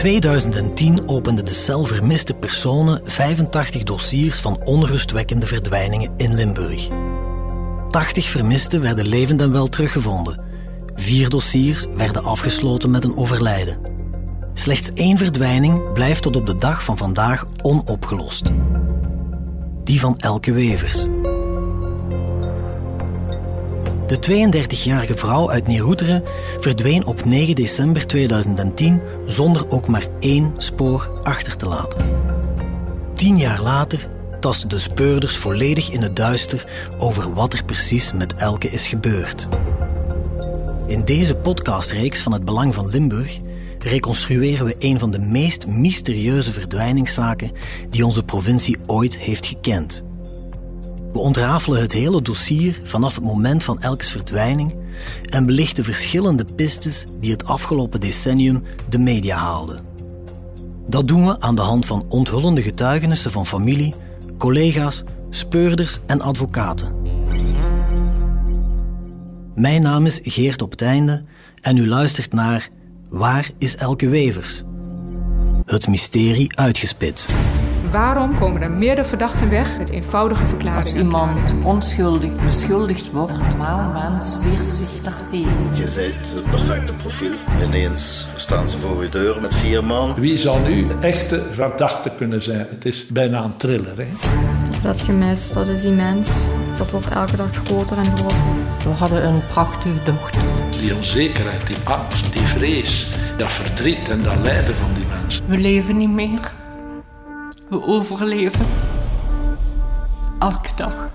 2010 opende de cel vermiste personen 85 dossiers van onrustwekkende verdwijningen in Limburg. 80 vermisten werden levend en wel teruggevonden. Vier dossiers werden afgesloten met een overlijden. Slechts één verdwijning blijft tot op de dag van vandaag onopgelost. Die van Elke Wevers. De 32-jarige vrouw uit Neeroeteren verdween op 9 december 2010 zonder ook maar één spoor achter te laten. Tien jaar later tasten de speurders volledig in het duister over wat er precies met Elke is gebeurd. In deze podcastreeks van het Belang van Limburg reconstrueren we een van de meest mysterieuze verdwijningszaken die onze provincie ooit heeft gekend. We ontrafelen het hele dossier vanaf het moment van Elkes verdwijning en belichten verschillende pistes die het afgelopen decennium de media haalden. Dat doen we aan de hand van onthullende getuigenissen van familie, collega's, speurders en advocaten. Mijn naam is Geert op het einde en u luistert naar Waar is Elke Wevers? Het mysterie uitgespit. Waarom komen er meerdere verdachten weg met eenvoudige verklaringen? Als iemand onschuldig beschuldigd wordt, normaal mens weert zich daartegen. Je bent het perfecte profiel. Ineens staan ze voor je deur met vier man. Wie zou nu de echte verdachte kunnen zijn? Het is bijna een thriller. Hè? Dat gemis, dat is immens. Dat wordt elke dag groter en groter. We hadden een prachtige dochter. Die onzekerheid, die angst, die vrees, dat verdriet en dat lijden van die mensen. We leven niet meer. We overleven. Elke dag.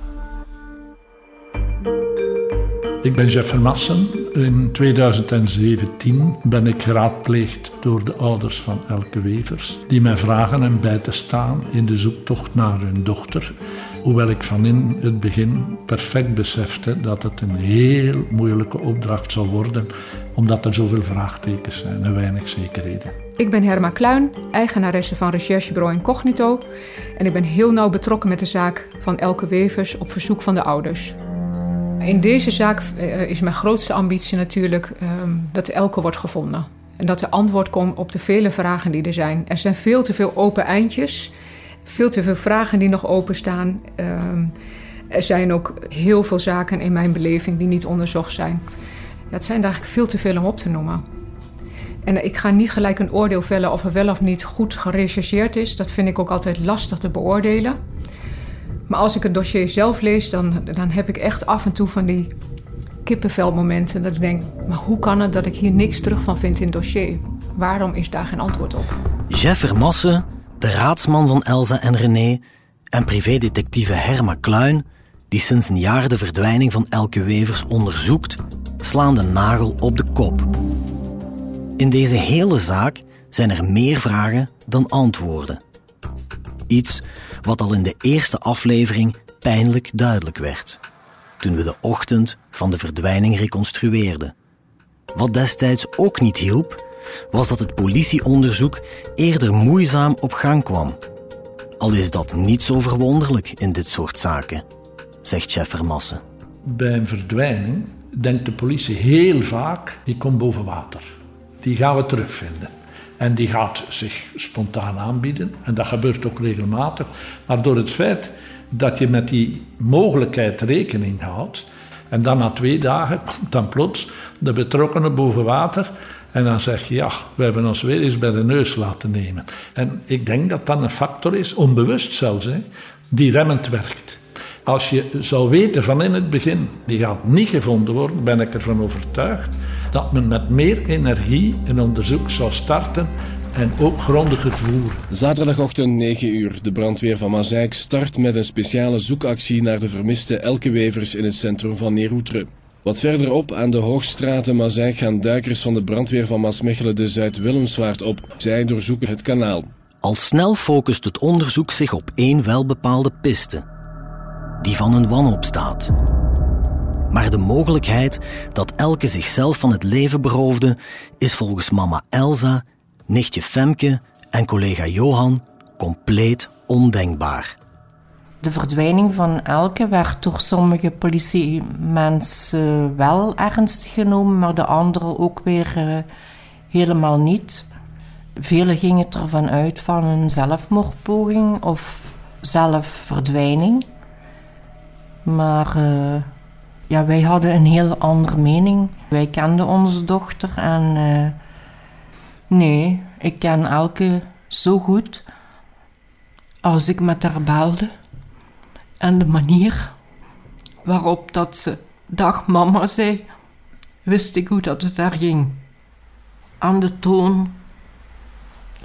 Ik ben Jeff Vermassen. In 2017 ben ik geraadpleegd door de ouders van Elke Wevers, die mij vragen hem bij te staan in de zoektocht naar hun dochter. Hoewel ik van in het begin perfect besefte dat het een heel moeilijke opdracht zou worden, omdat er zoveel vraagtekens zijn en weinig zekerheden. Ik ben Herma Kluin, eigenaresse van recherchebureau Incognito. En ik ben heel nauw betrokken met de zaak van Elke Wevers op verzoek van de ouders. In deze zaak uh, is mijn grootste ambitie natuurlijk uh, dat Elke wordt gevonden. En dat er antwoord komt op de vele vragen die er zijn. Er zijn veel te veel open eindjes, veel te veel vragen die nog openstaan. Uh, er zijn ook heel veel zaken in mijn beleving die niet onderzocht zijn. Dat zijn eigenlijk veel te veel om op te noemen. En ik ga niet gelijk een oordeel vellen of er wel of niet goed gerechercheerd is. Dat vind ik ook altijd lastig te beoordelen. Maar als ik het dossier zelf lees, dan, dan heb ik echt af en toe van die kippenvelmomenten. Dat ik denk, maar hoe kan het dat ik hier niks terug van vind in het dossier? Waarom is daar geen antwoord op? Jeff Vermassen, de raadsman van Elsa en René... en privédetectieve Herma Kluin... die sinds een jaar de verdwijning van Elke Wevers onderzoekt... slaan de nagel op de kop. In deze hele zaak zijn er meer vragen dan antwoorden. Iets wat al in de eerste aflevering pijnlijk duidelijk werd, toen we de ochtend van de verdwijning reconstrueerden. Wat destijds ook niet hielp, was dat het politieonderzoek eerder moeizaam op gang kwam. Al is dat niet zo verwonderlijk in dit soort zaken, zegt chef Vermassen. Bij een verdwijning denkt de politie heel vaak: die komt boven water. Die gaan we terugvinden. En die gaat zich spontaan aanbieden. En dat gebeurt ook regelmatig. Maar door het feit dat je met die mogelijkheid rekening houdt. En dan na twee dagen komt dan plots de betrokkenen boven water. En dan zeg je, ja, we hebben ons weer eens bij de neus laten nemen. En ik denk dat dat een factor is, onbewust zelfs, hè, die remmend werkt. Als je zou weten van in het begin, die gaat niet gevonden worden, ben ik ervan overtuigd dat men met meer energie een onderzoek zou starten en ook grondiger voeren. Zaterdagochtend 9 uur. De brandweer van Mazeik start met een speciale zoekactie naar de vermiste Elke Wevers in het centrum van Neeroetre. Wat verderop aan de Hoogstraat in gaan duikers van de brandweer van Maasmechelen de Zuid-Willemsvaart op. Zij doorzoeken het kanaal. Al snel focust het onderzoek zich op één welbepaalde piste. Die van een wanhoopstaat. Maar de mogelijkheid dat Elke zichzelf van het leven beroofde, is volgens mama Elsa, nichtje Femke en collega Johan compleet ondenkbaar. De verdwijning van Elke werd door sommige politiemensen wel ernstig genomen, maar de anderen ook weer uh, helemaal niet. Velen gingen ervan uit van een zelfmoordpoging of zelfverdwijning. Maar uh, ja, wij hadden een heel andere mening. Wij kenden onze dochter en uh, nee, ik ken Elke zo goed als ik met haar belde. En de manier waarop dat ze dag mama zei, wist ik hoe dat het daar ging. Aan de toon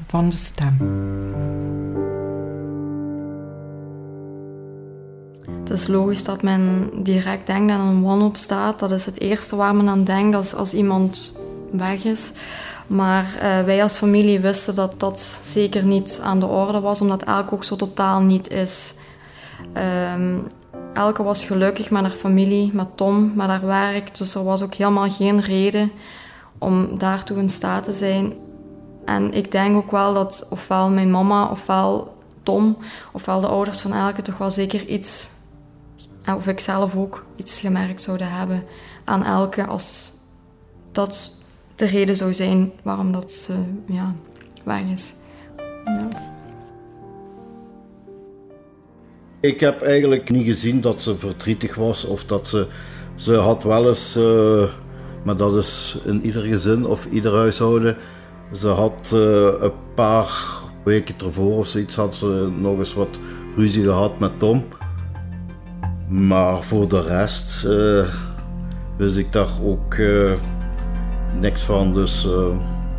van de stem. Het is logisch dat men direct denkt aan een wanhoop staat. Dat is het eerste waar men aan denkt als, als iemand weg is. Maar uh, wij als familie wisten dat dat zeker niet aan de orde was, omdat Elke ook zo totaal niet is. Um, Elke was gelukkig met haar familie, met Tom, met haar werk. Dus er was ook helemaal geen reden om daartoe in staat te zijn. En ik denk ook wel dat ofwel mijn mama, ofwel Tom, ofwel de ouders van Elke toch wel zeker iets, of ik zelf ook, iets gemerkt zouden hebben aan Elke als dat de reden zou zijn waarom dat ze ja, weg is. Ik heb eigenlijk niet gezien dat ze verdrietig was of dat ze. Ze had wel eens, uh, maar dat is in ieder gezin of ieder huishouden. Ze had uh, een paar weken ervoor of zoiets had ze nog eens wat ruzie gehad met Tom. Maar voor de rest uh, wist ik daar ook niks van. Dus,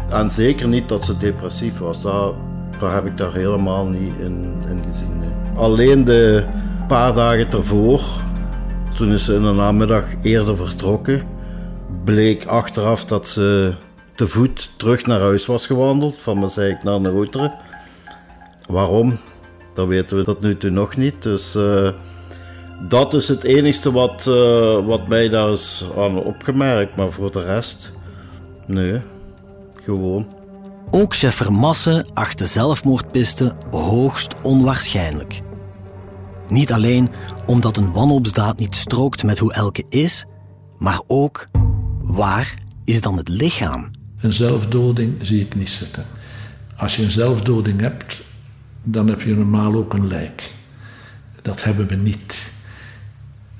en zeker niet dat ze depressief was. Daar, daar heb ik daar helemaal niet in, in gezien. Alleen de paar dagen ervoor, toen is ze in de namiddag eerder vertrokken, bleek achteraf dat ze te voet terug naar huis was gewandeld, van Mazeik naar Neroeteren. Waarom? Dat weten we tot nu toe nog niet. Dus uh, dat is het enigste wat, uh, wat mij daar is aan opgemerkt. Maar voor de rest, nee, gewoon. Ook chef Vermassen acht de zelfmoordpiste hoogst onwaarschijnlijk. Niet alleen omdat een wanhoopsdaad niet strookt met hoe elke is, maar ook waar is dan het lichaam? Een zelfdoding zie ik niet zitten. Als je een zelfdoding hebt, dan heb je normaal ook een lijk. Dat hebben we niet.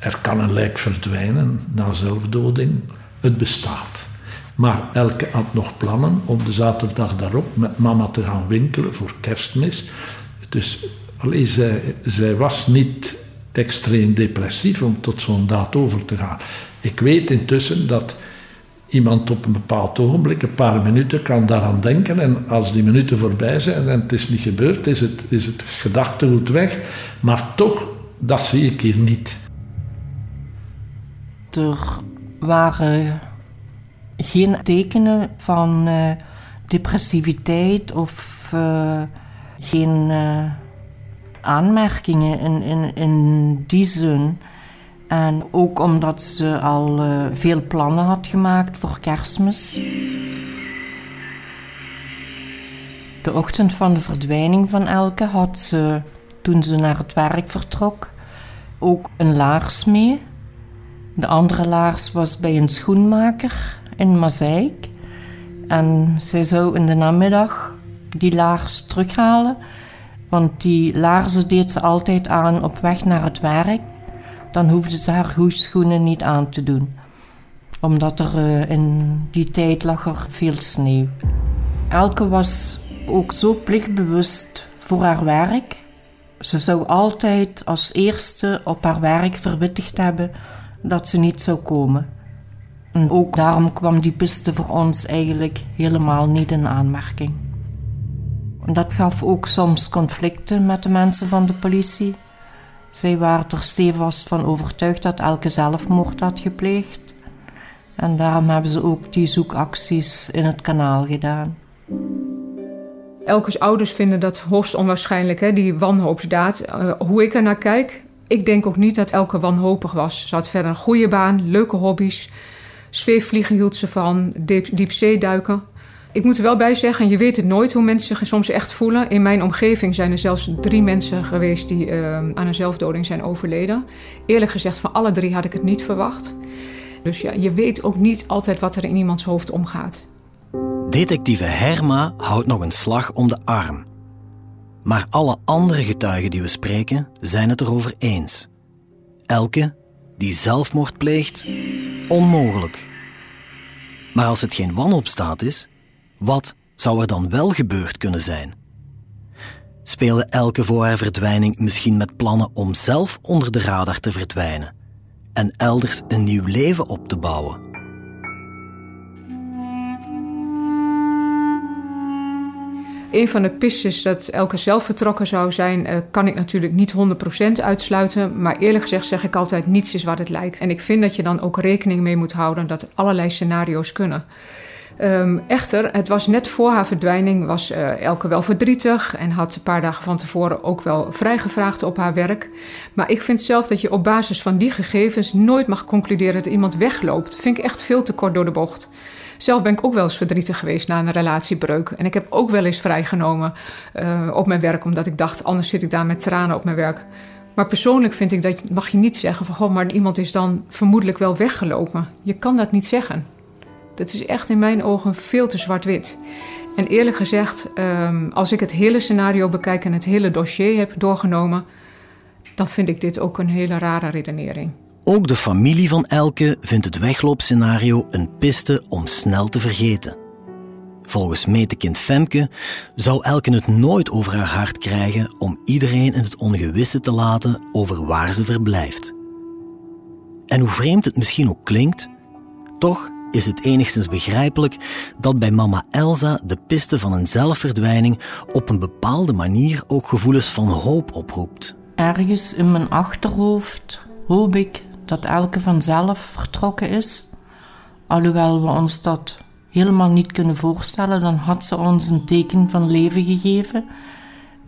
Er kan een lijk verdwijnen na zelfdoding. Het bestaat. Maar Elke had nog plannen om de zaterdag daarop met mama te gaan winkelen voor kerstmis. Dus allee, zij, zij was niet extreem depressief om tot zo'n daad over te gaan. Ik weet intussen dat iemand op een bepaald ogenblik, een paar minuten, kan daaraan denken. En als die minuten voorbij zijn en het is niet gebeurd, is het, is het gedachtegoed weg. Maar toch, dat zie ik hier niet. Er waren geen tekenen van uh, depressiviteit of uh, geen uh, aanmerkingen in, in, in die zin. En ook omdat ze al veel plannen had gemaakt voor kerstmis. De ochtend van de verdwijning van Elke had ze, toen ze naar het werk vertrok, ook een laars mee. De andere laars was bij een schoenmaker in Mazeik. En zij zou in de namiddag die laars terughalen. Want die laarzen deed ze altijd aan op weg naar het werk. Dan hoefde ze haar schoenen niet aan te doen. Omdat er uh, in die tijd lag er veel sneeuw. Elke was ook zo plichtbewust voor haar werk. Ze zou altijd als eerste op haar werk verwittigd hebben dat ze niet zou komen. En ook daarom kwam die piste voor ons eigenlijk helemaal niet in aanmerking. Dat gaf ook soms conflicten met de mensen van de politie. Zij waren er stevast van overtuigd dat elke zelfmoord had gepleegd. En daarom hebben ze ook die zoekacties in het kanaal gedaan. Elkes ouders vinden dat hoogst onwaarschijnlijk, hè, die wanhoopsdaad. Uh, hoe ik er naar kijk, ik denk ook niet dat Elke wanhopig was. Ze had verder een goede baan, leuke hobby's. Zweefvliegen hield ze van, diep, diepzeeduiken. Ik moet er wel bij zeggen, je weet het nooit hoe mensen zich soms echt voelen. In mijn omgeving zijn er zelfs drie mensen geweest die uh, aan een zelfdoding zijn overleden. Eerlijk gezegd, van alle drie had ik het niet verwacht. Dus ja, je weet ook niet altijd wat er in iemands hoofd omgaat. Detectieve Herma houdt nog een slag om de arm. Maar alle andere getuigen die we spreken zijn het erover eens. Elke die zelfmoord pleegt, onmogelijk. Maar als het geen wanopstaat is, wat zou er dan wel gebeurd kunnen zijn? Speelde Elke voor haar verdwijning misschien met plannen om zelf onder de radar te verdwijnen en elders een nieuw leven op te bouwen? Een van de pistes dat Elke zelf vertrokken zou zijn, uh, kan ik natuurlijk niet 100% uitsluiten. Maar eerlijk gezegd zeg ik altijd: niets is wat het lijkt. En ik vind dat je dan ook rekening mee moet houden dat allerlei scenario's kunnen. Um, echter, het was net voor haar verdwijning, was uh, Elke wel verdrietig en had een paar dagen van tevoren ook wel vrijgevraagd op haar werk. Maar ik vind zelf dat je op basis van die gegevens nooit mag concluderen dat iemand wegloopt. Vind ik echt veel te kort door de bocht. Zelf ben ik ook wel eens verdrietig geweest na een relatiebreuk. En ik heb ook wel eens vrijgenomen uh, op mijn werk, omdat ik dacht, anders zit ik daar met tranen op mijn werk. Maar persoonlijk vind ik dat mag je niet zeggen van, goh, maar iemand is dan vermoedelijk wel weggelopen. Je kan dat niet zeggen. Dat is echt in mijn ogen veel te zwart-wit. En eerlijk gezegd, um, als ik het hele scenario bekijk en het hele dossier heb doorgenomen, dan vind ik dit ook een hele rare redenering. Ook de familie van Elke vindt het wegloopscenario een piste om snel te vergeten. Volgens metekind Femke zou Elke het nooit over haar hart krijgen om iedereen in het ongewisse te laten over waar ze verblijft. En hoe vreemd het misschien ook klinkt, toch is het enigszins begrijpelijk dat bij mama Elsa de piste van een zelfverdwijning op een bepaalde manier ook gevoelens van hoop oproept. Ergens in mijn achterhoofd hoop ik dat elke vanzelf vertrokken is. Alhoewel we ons dat helemaal niet kunnen voorstellen, dan had ze ons een teken van leven gegeven.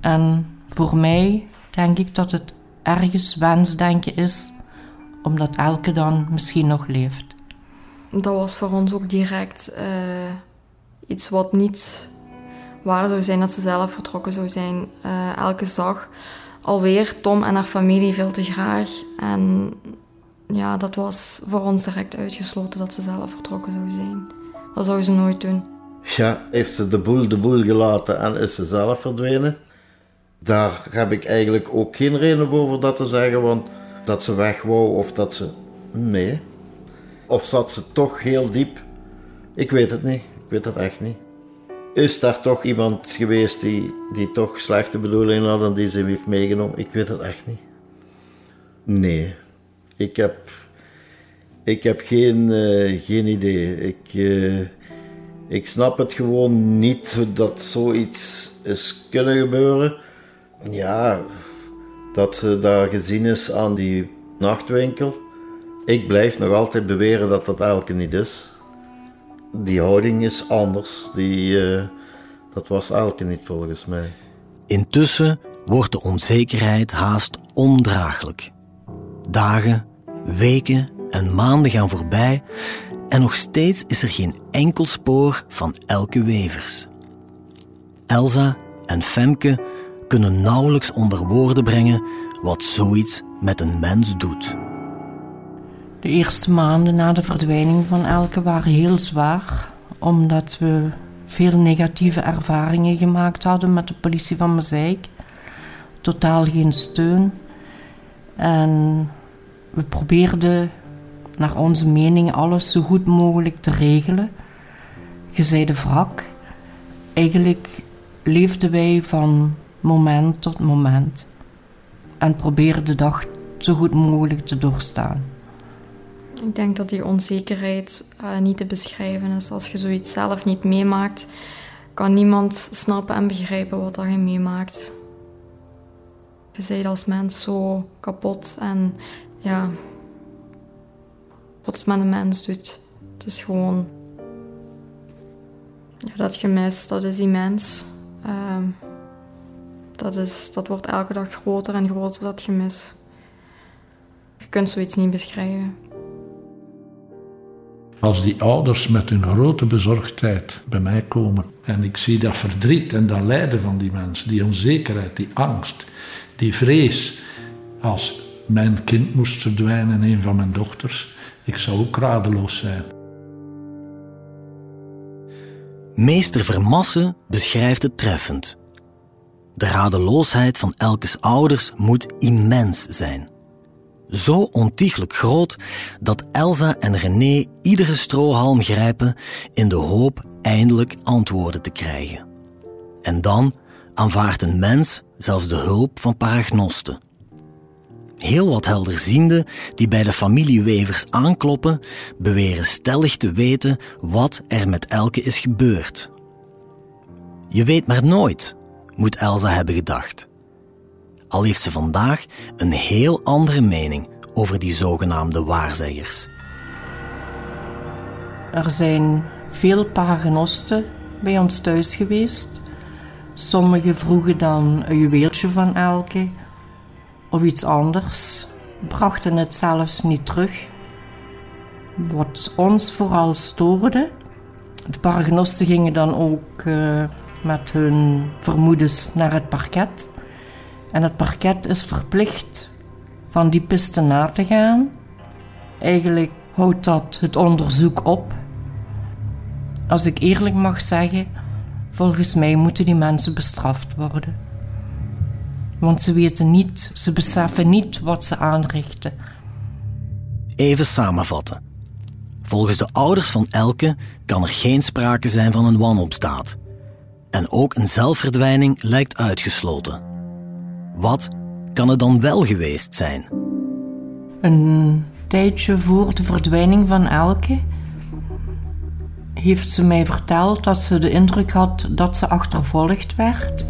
En voor mij denk ik dat het ergens wensdenken is, omdat elke dan misschien nog leeft. Dat was voor ons ook direct uh, iets wat niet waar zou zijn dat ze zelf vertrokken zou zijn. Uh, elke zag alweer Tom en haar familie veel te graag. En ja, dat was voor ons direct uitgesloten dat ze zelf vertrokken zou zijn. Dat zou ze nooit doen. Ja, heeft ze de boel de boel gelaten en is ze zelf verdwenen? Daar heb ik eigenlijk ook geen reden voor, voor dat te zeggen, want dat ze weg wou of dat ze... Nee. Of zat ze toch heel diep? Ik weet het niet. Ik weet het echt niet. Is daar toch iemand geweest die, die toch slechte bedoelingen had en die ze heeft meegenomen? Ik weet het echt niet. Nee. Ik heb, ik heb geen, uh, geen idee. Ik, uh, ik snap het gewoon niet dat zoiets is kunnen gebeuren. Ja, dat ze daar gezien is aan die nachtwinkel. Ik blijf nog altijd beweren dat dat elke niet is. Die houding is anders. Die, uh, dat was elke niet volgens mij. Intussen wordt de onzekerheid haast ondraaglijk. Dagen, weken en maanden gaan voorbij en nog steeds is er geen enkel spoor van Elke Wevers. Elsa en Femke kunnen nauwelijks onder woorden brengen wat zoiets met een mens doet. De eerste maanden na de verdwijning van Elke waren heel zwaar, omdat we veel negatieve ervaringen gemaakt hadden met de politie van Mazeik. Totaal geen steun. En we probeerden naar onze mening alles zo goed mogelijk te regelen. Je zei de wrak. Eigenlijk leefden wij van moment tot moment en probeerden de dag zo goed mogelijk te doorstaan. Ik denk dat die onzekerheid uh, niet te beschrijven is. Als je zoiets zelf niet meemaakt, kan niemand snappen en begrijpen wat dat je meemaakt. Je bent als mens zo kapot en ja, wat het met een mens doet. Het is gewoon ja, dat gemis, dat is immens. Uh, dat, is, dat wordt elke dag groter en groter, dat gemis. Je kunt zoiets niet beschrijven. Als die ouders met hun grote bezorgdheid bij mij komen en ik zie dat verdriet en dat lijden van die mensen, die onzekerheid, die angst, die vrees, als mijn kind moest verdwijnen, een van mijn dochters, ik zou ook radeloos zijn. Meester Vermassen beschrijft het treffend. De radeloosheid van Elkes ouders moet immens zijn. Zo ontiegelijk groot dat Elsa en René iedere strohalm grijpen in de hoop eindelijk antwoorden te krijgen. En dan aanvaardt een mens zelfs de hulp van paragnosten. Heel wat helderzienden die bij de familie Wevers aankloppen, beweren stellig te weten wat er met Elke is gebeurd. Je weet maar nooit, moet Elsa hebben gedacht. Al heeft ze vandaag een heel andere mening over die zogenaamde waarzeggers. Er zijn veel paragnosten bij ons thuis geweest. Sommigen vroegen dan een juweeltje van Elke of iets anders, brachten het zelfs niet terug. Wat ons vooral stoorde, de paragnosten gingen dan ook uh, met hun vermoedens naar het parket. En het parket is verplicht van die piste na te gaan. Eigenlijk houdt dat het onderzoek op. Als ik eerlijk mag zeggen, volgens mij moeten die mensen bestraft worden. Want ze weten niet, ze beseffen niet wat ze aanrichten. Even samenvatten. Volgens de ouders van Elke kan er geen sprake zijn van een wanopstaat. En ook een zelfverdwijning lijkt uitgesloten. Wat kan het dan wel geweest zijn? Een tijdje voor de verdwijning van Elke heeft ze mij verteld dat ze de indruk had dat ze achtervolgd werd.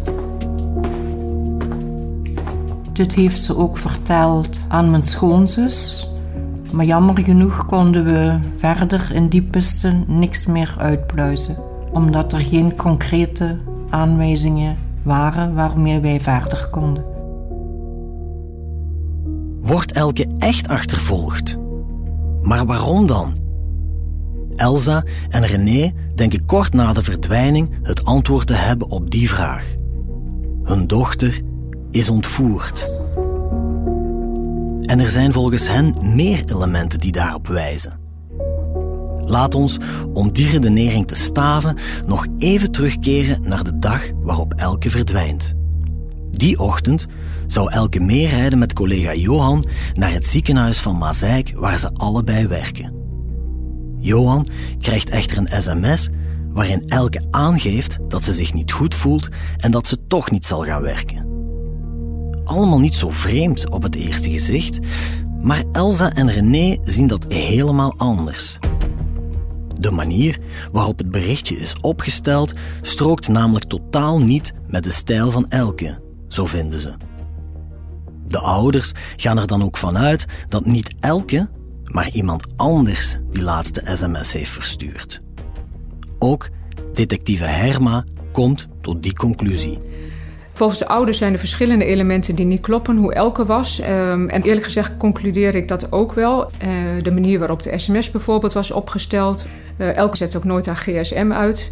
Dit heeft ze ook verteld aan mijn schoonzus. Maar jammer genoeg konden we verder in die piste niks meer uitpluizen, omdat er geen concrete aanwijzingen waren waarmee wij verder konden. Wordt Elke echt achtervolgd? Maar waarom dan? Elsa en René denken kort na de verdwijning het antwoord te hebben op die vraag. Hun dochter is ontvoerd. En er zijn volgens hen meer elementen die daarop wijzen. Laat ons, om die redenering te staven, nog even terugkeren naar de dag waarop Elke verdwijnt. Die ochtend zou Elke meerijden met collega Johan naar het ziekenhuis van Mazeik waar ze allebei werken. Johan krijgt echter een sms waarin Elke aangeeft dat ze zich niet goed voelt en dat ze toch niet zal gaan werken. Allemaal niet zo vreemd op het eerste gezicht, maar Elsa en René zien dat helemaal anders. De manier waarop het berichtje is opgesteld strookt namelijk totaal niet met de stijl van Elke, zo vinden ze. De ouders gaan er dan ook vanuit dat niet Elke, maar iemand anders die laatste sms heeft verstuurd. Ook detectieve Herma komt tot die conclusie. Volgens de ouders zijn er verschillende elementen die niet kloppen, hoe elke was. Um, en eerlijk gezegd concludeer ik dat ook wel. Uh, de manier waarop de sms bijvoorbeeld was opgesteld. Uh, elke zet ook nooit haar gsm uit.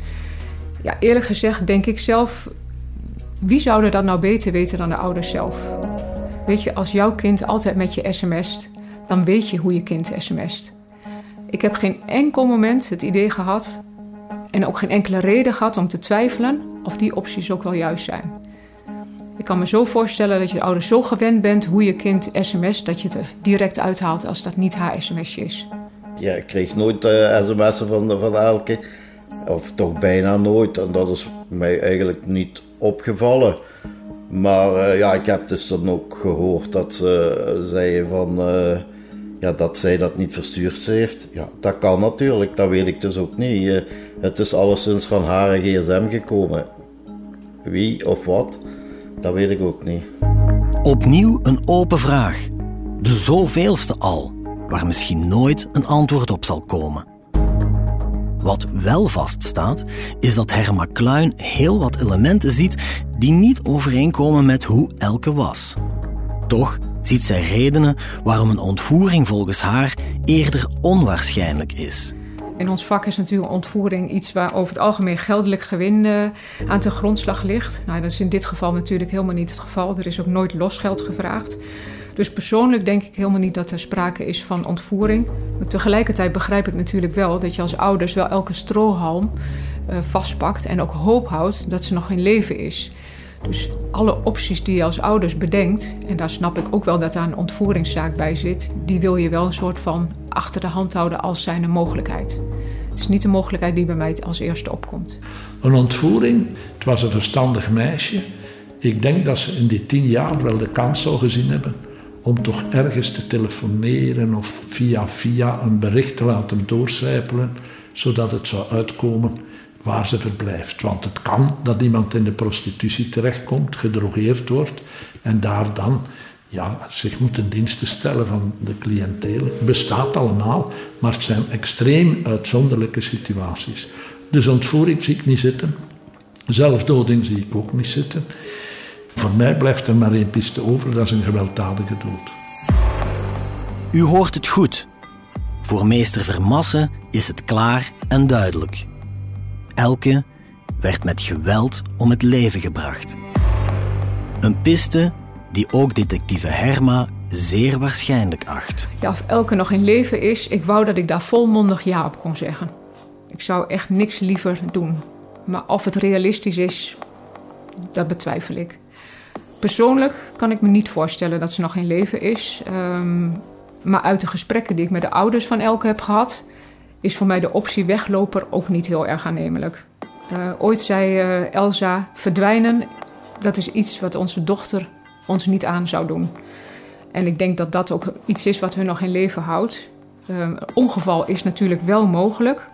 Ja, eerlijk gezegd denk ik zelf... wie zou er dat nou beter weten dan de ouders zelf? Weet je, als jouw kind altijd met je sms't... dan weet je hoe je kind sms't. Ik heb geen enkel moment het idee gehad... en ook geen enkele reden gehad om te twijfelen... of die opties ook wel juist zijn. Ik kan me zo voorstellen dat je ouders zo gewend bent hoe je kind sms, dat je het er direct uithaalt als dat niet haar sms'je is. Ja, ik kreeg nooit uh, sms'en van, van Elke, of toch bijna nooit. En dat is mij eigenlijk niet opgevallen. Maar uh, ja, ik heb dus dan ook gehoord dat ze zei van, uh, ja, dat zij dat niet verstuurd heeft. Ja, dat kan natuurlijk, dat weet ik dus ook niet. het is alleszins van haar gsm gekomen. Wie of wat? Dat weet ik ook niet. Opnieuw een open vraag. De zoveelste al, waar misschien nooit een antwoord op zal komen. Wat wel vaststaat, is dat Herma Kluin heel wat elementen ziet die niet overeenkomen met hoe Elke was. Toch ziet zij redenen waarom een ontvoering volgens haar eerder onwaarschijnlijk is. In ons vak is natuurlijk ontvoering iets waar over het algemeen geldelijk gewin uh, aan ten grondslag ligt. Nou, dat is in dit geval natuurlijk helemaal niet het geval. Er is ook nooit losgeld gevraagd. Dus persoonlijk denk ik helemaal niet dat er sprake is van ontvoering. Maar tegelijkertijd begrijp ik natuurlijk wel dat je als ouders wel elke strohalm uh, vastpakt en ook hoop houdt dat ze nog in leven is. Dus alle opties die je als ouders bedenkt, en daar snap ik ook wel dat daar een ontvoeringszaak bij zit, die wil je wel een soort van achter de hand houden als zijn een mogelijkheid. Is niet de mogelijkheid die bij mij als eerste opkomt. Een ontvoering, het was een verstandig meisje. Ik denk dat ze in die tien jaar wel de kans zou gezien hebben om toch ergens te telefoneren of via via een bericht te laten doorcijpelen, zodat het zou uitkomen waar ze verblijft. Want het kan dat iemand in de prostitutie terechtkomt, gedrogeerd wordt en daar dan ja, zich moet in diensten stellen van de cliëntelen. Het bestaat allemaal, maar het zijn extreem uitzonderlijke situaties. Dus ontvoering zie ik niet zitten. Zelfdoding zie ik ook niet zitten. Voor mij blijft er maar één piste over, dat is een gewelddadige dood. U hoort het goed. Voor meester Vermassen is het klaar en duidelijk. Elke werd met geweld om het leven gebracht. Een piste die ook detectieve Herma zeer waarschijnlijk acht. Ja, of Elke nog in leven is, ik wou dat ik daar volmondig ja op kon zeggen. Ik zou echt niks liever doen. Maar of het realistisch is, dat betwijfel ik. Persoonlijk kan ik me niet voorstellen dat ze nog in leven is. Ehm, maar uit de gesprekken die ik met de ouders van Elke heb gehad, is voor mij de optie wegloper ook niet heel erg aannemelijk. Uh, ooit zei uh, Elsa: verdwijnen, dat is iets wat onze dochter ons niet aan zou doen. En ik denk dat dat ook iets is wat hun nog in leven houdt. Um, ongeval is natuurlijk wel mogelijk.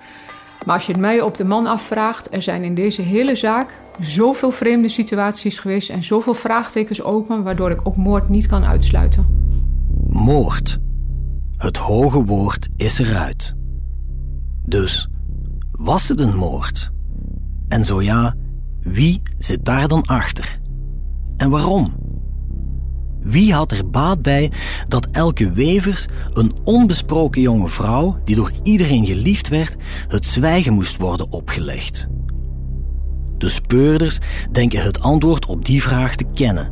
Maar als je het mij op de man afvraagt, er zijn in deze hele zaak zoveel vreemde situaties geweest en zoveel vraagtekens open, waardoor ik ook moord niet kan uitsluiten. Moord. Het hoge woord is eruit. Dus was het een moord? En zo ja, wie zit daar dan achter? En waarom? Wie had er baat bij dat Elke Wevers, een onbesproken jonge vrouw die door iedereen geliefd werd, het zwijgen moest worden opgelegd? De speurders denken het antwoord op die vraag te kennen.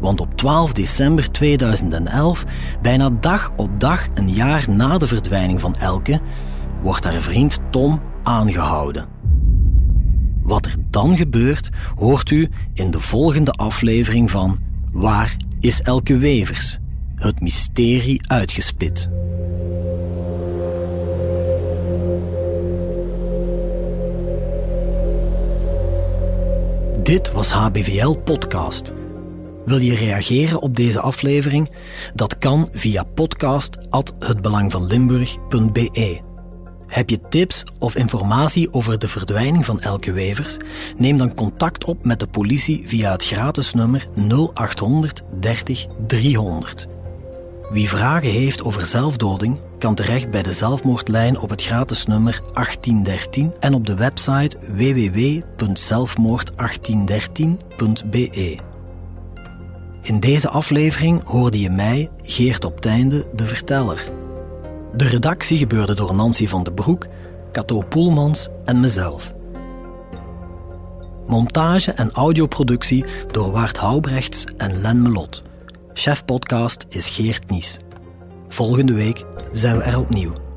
Want op 12 december 2011, bijna dag op dag een jaar na de verdwijning van Elke, wordt haar vriend Tom aangehouden. Wat er dan gebeurt, hoort u in de volgende aflevering van Waar is Elke Wevers? Het mysterie uitgespit. Dit was HBVL Podcast. Wil je reageren op deze aflevering? Dat kan via podcast@hetbelangvanlimburg.be. Heb je tips of informatie over de verdwijning van Elke Wevers? Neem dan contact op met de politie via het gratis nummer 0800 30 300. Wie vragen heeft over zelfdoding, kan terecht bij de zelfmoordlijn op het gratis nummer 1813 en op de website www.zelfmoord1813.be. In deze aflevering hoorde je mij, Geert op Teinde, de verteller. De redactie gebeurde door Nancy van den Broek, Cato Poelmans en mezelf. Montage en audioproductie door Waard Houbrechts en Len Melot. Chef podcast is Geert Nies. Volgende week zijn we er opnieuw.